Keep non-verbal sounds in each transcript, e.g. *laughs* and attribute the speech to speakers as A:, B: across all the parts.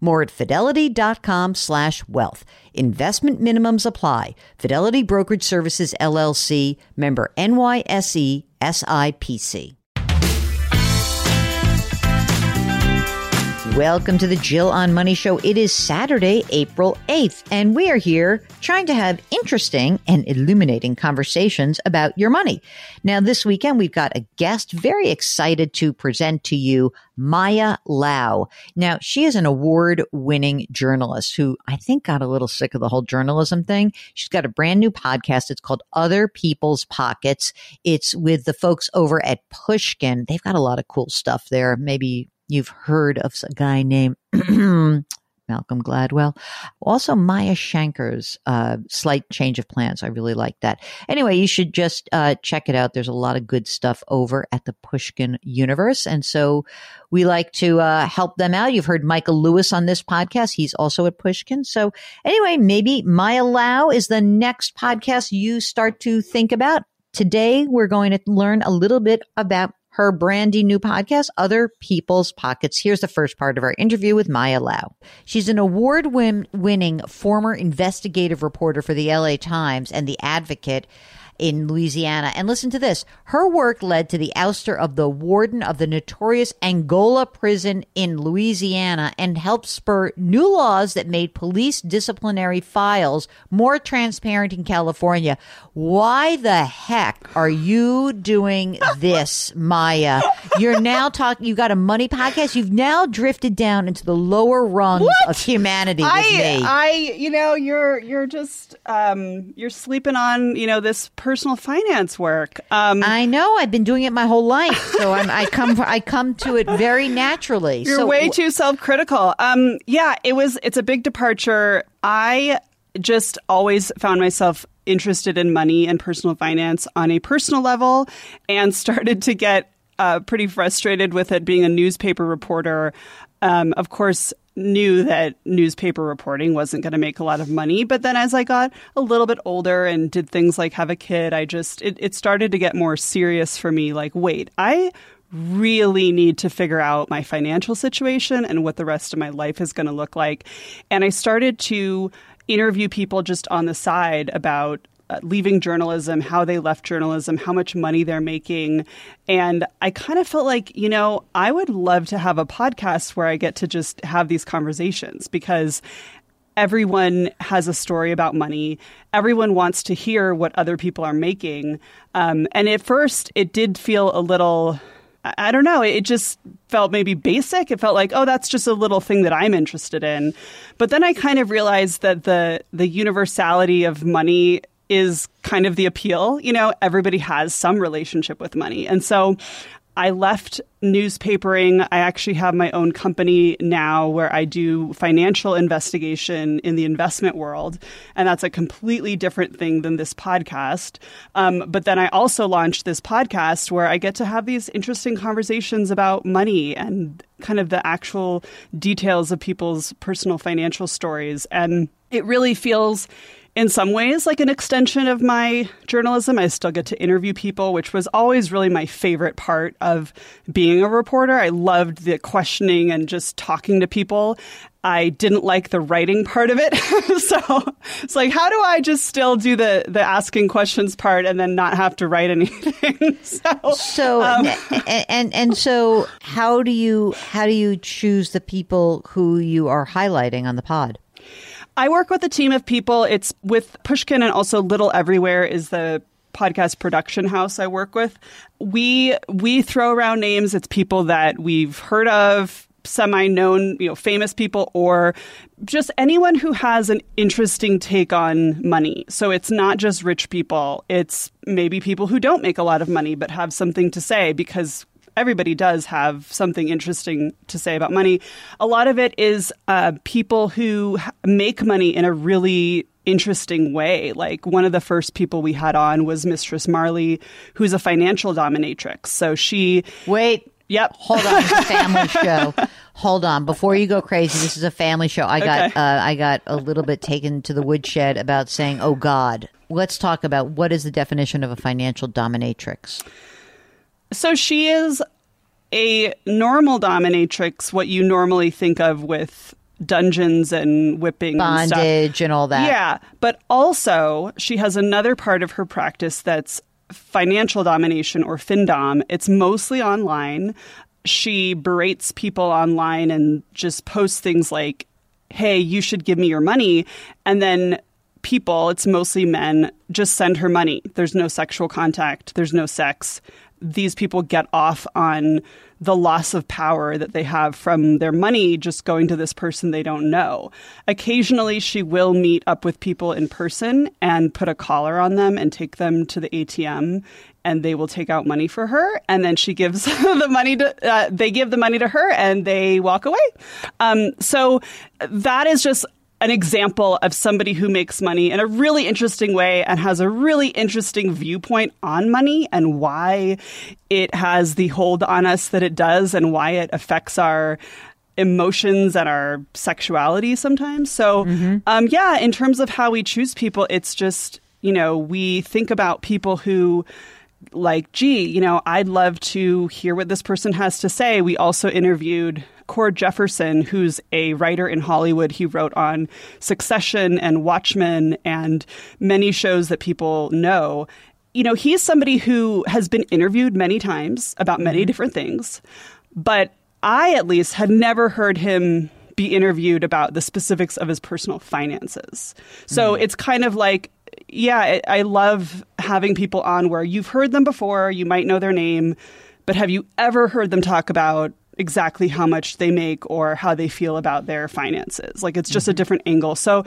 A: More at fidelity.com slash wealth. Investment minimums apply. Fidelity Brokerage Services LLC, member NYSE SIPC. Welcome to the Jill on Money Show. It is Saturday, April 8th, and we are here trying to have interesting and illuminating conversations about your money. Now, this weekend, we've got a guest very excited to present to you Maya Lau. Now, she is an award winning journalist who I think got a little sick of the whole journalism thing. She's got a brand new podcast. It's called Other People's Pockets. It's with the folks over at Pushkin. They've got a lot of cool stuff there. Maybe You've heard of a guy named *clears throat* Malcolm Gladwell. Also, Maya Shankar's uh, Slight Change of Plans. I really like that. Anyway, you should just uh, check it out. There's a lot of good stuff over at the Pushkin universe. And so we like to uh, help them out. You've heard Michael Lewis on this podcast. He's also at Pushkin. So anyway, maybe Maya Lau is the next podcast you start to think about. Today, we're going to learn a little bit about her brandy new podcast, Other People's Pockets. Here's the first part of our interview with Maya Lau. She's an award winning former investigative reporter for the LA Times and The Advocate in Louisiana. And listen to this her work led to the ouster of the warden of the notorious Angola prison in Louisiana and helped spur new laws that made police disciplinary files more transparent in California. Why the heck are you doing this, Maya? You're now talking, you got a money podcast. You've now drifted down into the lower rungs what? of humanity with
B: I,
A: me.
B: I, you know, you're, you're just, um, you're sleeping on, you know, this personal finance work.
A: Um, I know. I've been doing it my whole life, so I'm, i come I come to it very naturally.
B: You're
A: so,
B: way too self critical. Um, yeah, it was. It's a big departure. I just always found myself interested in money and personal finance on a personal level, and started to get uh, pretty frustrated with it being a newspaper reporter. Um, of course, knew that newspaper reporting wasn't going to make a lot of money. But then as I got a little bit older and did things like have a kid, I just, it, it started to get more serious for me. Like, wait, I really need to figure out my financial situation and what the rest of my life is going to look like. And I started to interview people just on the side about leaving journalism, how they left journalism, how much money they're making. And I kind of felt like, you know, I would love to have a podcast where I get to just have these conversations because everyone has a story about money. Everyone wants to hear what other people are making. Um, and at first, it did feel a little. I don't know. It just felt maybe basic. It felt like, oh, that's just a little thing that I'm interested in. But then I kind of realized that the the universality of money is kind of the appeal. You know, everybody has some relationship with money. And so I left newspapering. I actually have my own company now where I do financial investigation in the investment world. And that's a completely different thing than this podcast. Um, but then I also launched this podcast where I get to have these interesting conversations about money and kind of the actual details of people's personal financial stories. And it really feels in some ways like an extension of my journalism. I still get to interview people, which was always really my favorite part of being a reporter. I loved the questioning and just talking to people. I didn't like the writing part of it. *laughs* so it's like, how do I just still do the, the asking questions part and then not have to write anything? *laughs*
A: so, so um, and, and, and so how do you, how do you choose the people who you are highlighting on the pod?
B: I work with a team of people. It's with Pushkin and also Little Everywhere is the podcast production house I work with. We we throw around names. It's people that we've heard of, semi-known, you know, famous people or just anyone who has an interesting take on money. So it's not just rich people. It's maybe people who don't make a lot of money but have something to say because everybody does have something interesting to say about money. A lot of it is uh, people who make money in a really interesting way. Like one of the first people we had on was Mistress Marley, who's a financial dominatrix. So she.
A: Wait.
B: Yep.
A: Hold on. It's a family *laughs* show. Hold on. Before you go crazy, this is a family show. I got okay. uh, I got a little bit taken to the woodshed about saying, "Oh God." Let's talk about what is the definition of a financial dominatrix.
B: So she is a normal dominatrix, what you normally think of with dungeons and whipping
A: bondage
B: and,
A: and, all that.
B: Yeah, but also she has another part of her practice that's financial domination or findom. It's mostly online. She berates people online and just posts things like, "Hey, you should give me your money," and then people, it's mostly men, just send her money. There's no sexual contact, there's no sex these people get off on the loss of power that they have from their money just going to this person they don't know. Occasionally, she will meet up with people in person and put a collar on them and take them to the ATM and they will take out money for her and then she gives *laughs* the money to uh, they give the money to her and they walk away um, so that is just an example of somebody who makes money in a really interesting way and has a really interesting viewpoint on money and why it has the hold on us that it does and why it affects our emotions and our sexuality sometimes. So, mm-hmm. um, yeah, in terms of how we choose people, it's just, you know, we think about people who like, gee, you know, I'd love to hear what this person has to say. We also interviewed Cord Jefferson, who's a writer in Hollywood. He wrote on Succession and Watchmen and many shows that people know. You know, he's somebody who has been interviewed many times about many mm-hmm. different things, but I at least had never heard him be interviewed about the specifics of his personal finances. So mm. it's kind of like, yeah, I love having people on where you've heard them before, you might know their name, but have you ever heard them talk about exactly how much they make or how they feel about their finances. Like it's just mm-hmm. a different angle. So,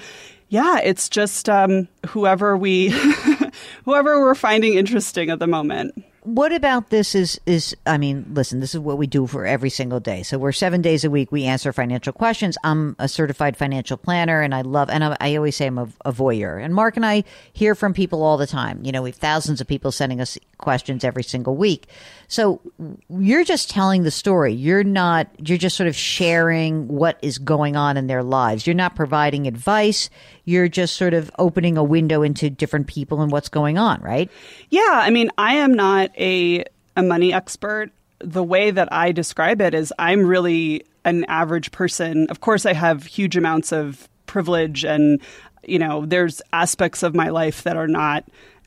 B: yeah, it's just um, whoever we *laughs* whoever we're finding interesting at the moment
A: what about this is is I mean, listen, this is what we do for every single day. So we're seven days a week. We answer financial questions. I'm a certified financial planner, and I love. And I, I always say I'm a, a, voyeur. And Mark and I hear from people all the time. You know, we have thousands of people sending us questions every single week. So you're just telling the story. You're not. You're just sort of sharing what is going on in their lives. You're not providing advice. You're just sort of opening a window into different people and what's going on, right?
B: Yeah, I mean, I am not a a money expert. The way that I describe it is I'm really an average person. Of course, I have huge amounts of privilege and you know, there's aspects of my life that are not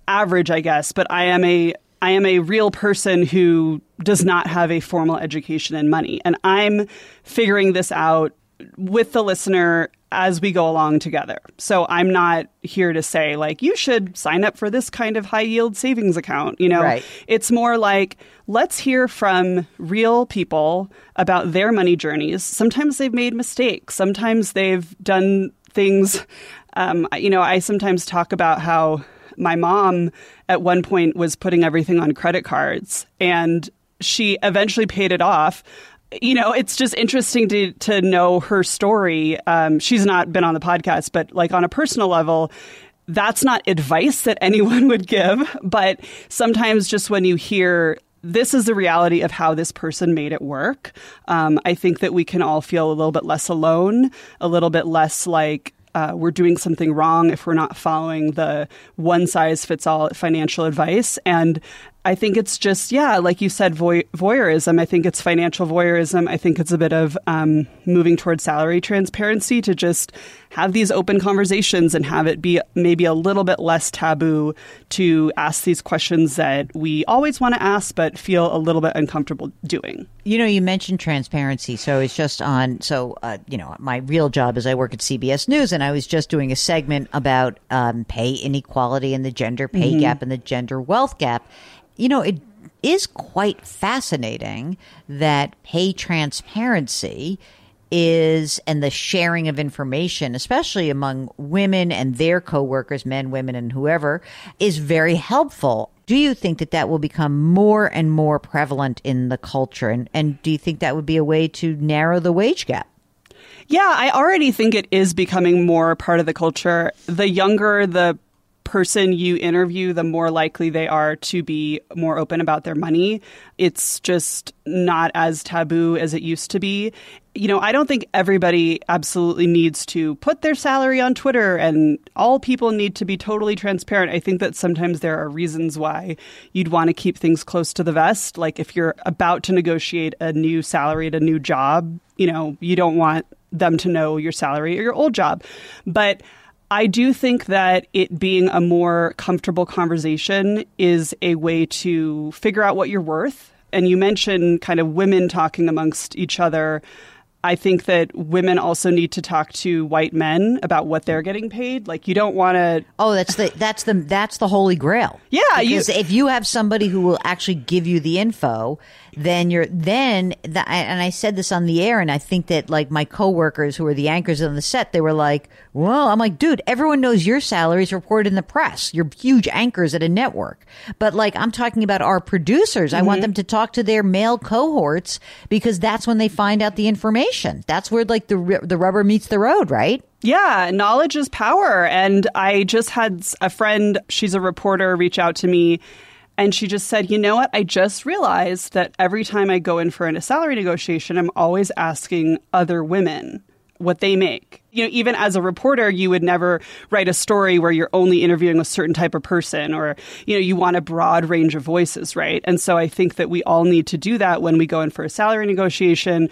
B: average, I guess, but I am a I am a real person who does not have a formal education in money. And I'm figuring this out with the listener as we go along together. So I'm not here to say like you should sign up for this kind of high yield savings account, you know.
A: Right.
B: It's more like let's hear from real people about their money journeys. Sometimes they've made mistakes, sometimes they've done things um, you know, I sometimes talk about how my mom at one point was putting everything on credit cards and she eventually paid it off you know, it's just interesting to to know her story. Um, she's not been on the podcast, but like on a personal level, that's not advice that *laughs* anyone would give. But sometimes, just when you hear this is the reality of how this person made it work, um, I think that we can all feel a little bit less alone, a little bit less like uh, we're doing something wrong if we're not following the one size fits all financial advice. And I think it's just, yeah, like you said, voy- voyeurism. I think it's financial voyeurism. I think it's a bit of um, moving towards salary transparency to just have these open conversations and have it be maybe a little bit less taboo to ask these questions that we always want to ask but feel a little bit uncomfortable doing.
A: You know, you mentioned transparency. So it's just on, so, uh, you know, my real job is I work at CBS News and I was just doing a segment about um, pay inequality and the gender pay mm-hmm. gap and the gender wealth gap you know, it is quite fascinating that pay transparency is and the sharing of information especially among women and their coworkers men women and whoever is very helpful. Do you think that that will become more and more prevalent in the culture? And and do you think that would be a way to narrow the wage gap?
B: Yeah, I already think it is becoming more part of the culture. The younger the person you interview, the more likely they are to be more open about their money. It's just not as taboo as it used to be. You know, I don't think everybody absolutely needs to put their salary on Twitter and all people need to be totally transparent. I think that sometimes there are reasons why you'd want to keep things close to the vest. Like if you're about to negotiate a new salary at a new job, you know, you don't want them to know your salary or your old job. But I do think that it being a more comfortable conversation is a way to figure out what you're worth. And you mentioned kind of women talking amongst each other. I think that women also need to talk to white men about what they're getting paid. Like you don't want to.
A: Oh, that's the that's the that's the holy grail.
B: Yeah,
A: because you... if you have somebody who will actually give you the info, then you're then the, and I said this on the air and I think that like my coworkers who are the anchors on the set they were like well I'm like dude everyone knows your salary is reported in the press you're huge anchors at a network but like I'm talking about our producers mm-hmm. I want mm-hmm. them to talk to their male cohorts because that's when they find out the information that's where like the the rubber meets the road right
B: yeah, knowledge is power. And I just had a friend, she's a reporter, reach out to me and she just said, you know what? I just realized that every time I go in for a salary negotiation, I'm always asking other women what they make you know, even as a reporter, you would never write a story where you're only interviewing a certain type of person or, you know, you want a broad range of voices, right? And so I think that we all need to do that when we go in for a salary negotiation,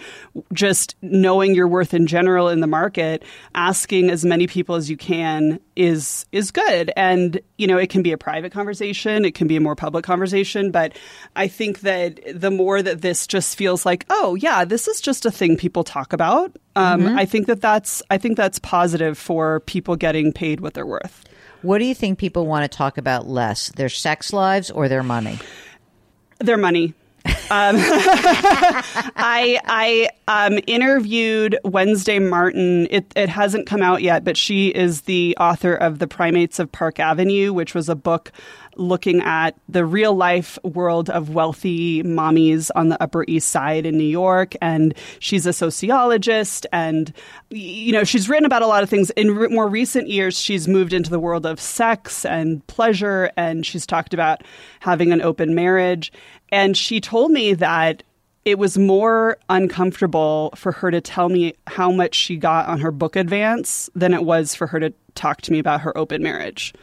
B: just knowing your worth in general in the market, asking as many people as you can is is good. And, you know, it can be a private conversation, it can be a more public conversation, but I think that the more that this just feels like, oh, yeah, this is just a thing people talk about, um, mm-hmm. I think that that's I think that's positive for people getting paid what they're worth.
A: What do you think people want to talk about less, their sex lives or their money?
B: Their money. um, *laughs* I I um, interviewed Wednesday Martin. It, it hasn't come out yet, but she is the author of The Primates of Park Avenue, which was a book looking at the real life world of wealthy mommies on the Upper East Side in New York. And she's a sociologist and, you know, she's written about a lot of things. In re- more recent years, she's moved into the world of sex and pleasure and she's talked about having an open marriage. And she told me that it was more uncomfortable for her to tell me how much she got on her book advance than it was for her to talk to me about her open marriage.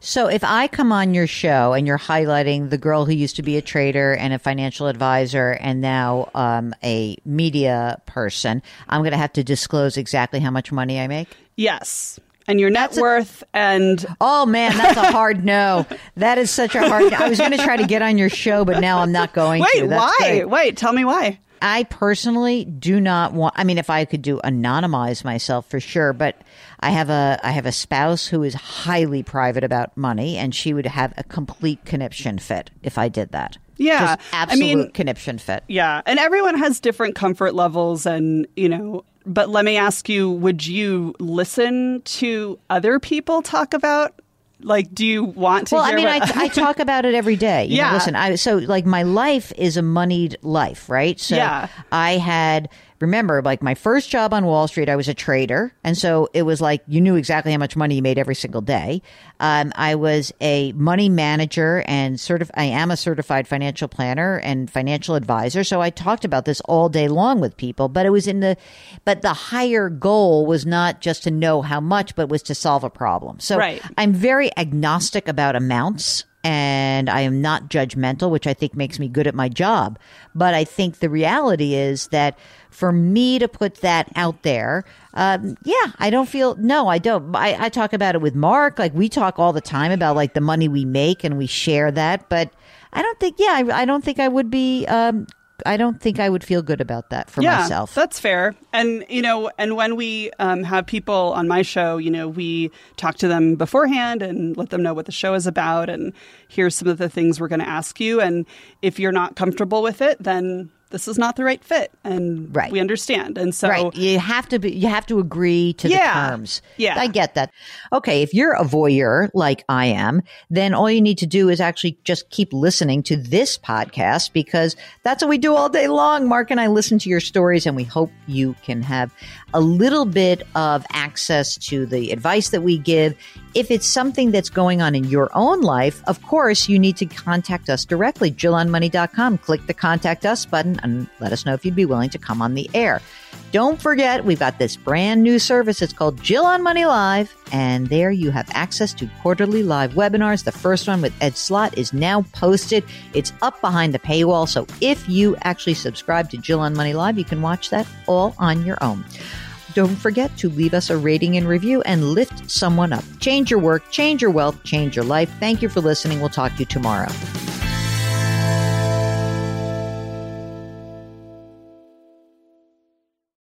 A: So if I come on your show and you're highlighting the girl who used to be a trader and a financial advisor and now um, a media person, I'm going to have to disclose exactly how much money I make?
B: Yes and your net that's worth a, and
A: oh man that's a hard no that is such a hard no. i was going to try to get on your show but now i'm not going *laughs*
B: wait
A: to.
B: why great. wait tell me why
A: i personally do not want i mean if i could do anonymize myself for sure but i have a i have a spouse who is highly private about money and she would have a complete conniption fit if i did that.
B: Yeah,
A: Just absolute I mean, conniption fit.
B: Yeah, and everyone has different comfort levels, and you know, but let me ask you would you listen to other people talk about like do you want to
A: well i mean I, I, *laughs* talk about it every day. You yeah. know, listen I, so like my life is a moneyed life right? So
B: yeah.
A: i had remember, like my first job on Wall Street, I was a trader. And so it was like you knew exactly how much money you made every single day. Um, I was a money manager and sort of, I am a certified financial planner and financial advisor. So I talked about this all day long with people, but it was in the, but the higher goal was not just to know how much, but was to solve a problem. So
B: Right.
A: I'm very agnostic about amounts and I am not judgmental, which I think makes me good at my job. But I think the reality is that for me to put that out there, um, yeah, I don't feel, no, I don't. I, I talk about it with Mark. Like we talk all the time about like the money we make and we share that. But I don't think, yeah, I, I don't think I would be, um, I don't think I would feel good about that for
B: yeah,
A: myself.
B: That's fair. And you know, and when we um, have people on my show, you know, we talk to them beforehand and let them know what the show is about, and here's some of the things we're going to ask you. And if you're not comfortable with it, then this is not the right fit, and
A: Right.
B: we understand. And so,
A: right. You have to be, you have to agree to
B: Yeah.
A: the terms.
B: Yeah.
A: I get that. Okay. If you're a voyeur like I am, then all you need to do is actually just keep listening to this podcast because that's what we do all day long. Mark and I listen to your stories and we hope you can have a little bit of access to the advice that we give. If it's something that's going on in your own life, of course, you need to contact us directly. JillOnMoney.com. Click the contact us button and let us know if you'd be willing to come on the air. Don't forget, we've got this brand new service. It's called Jill on Money Live. And there you have access to quarterly live webinars. The first one with Ed Slott is now posted. It's up behind the paywall. So if you actually subscribe to Jill on Money Live, you can watch that all on your own. Don't forget to leave us a rating and review and lift someone up. Change your work, change your wealth, change your life. Thank you for listening. We'll talk to you tomorrow.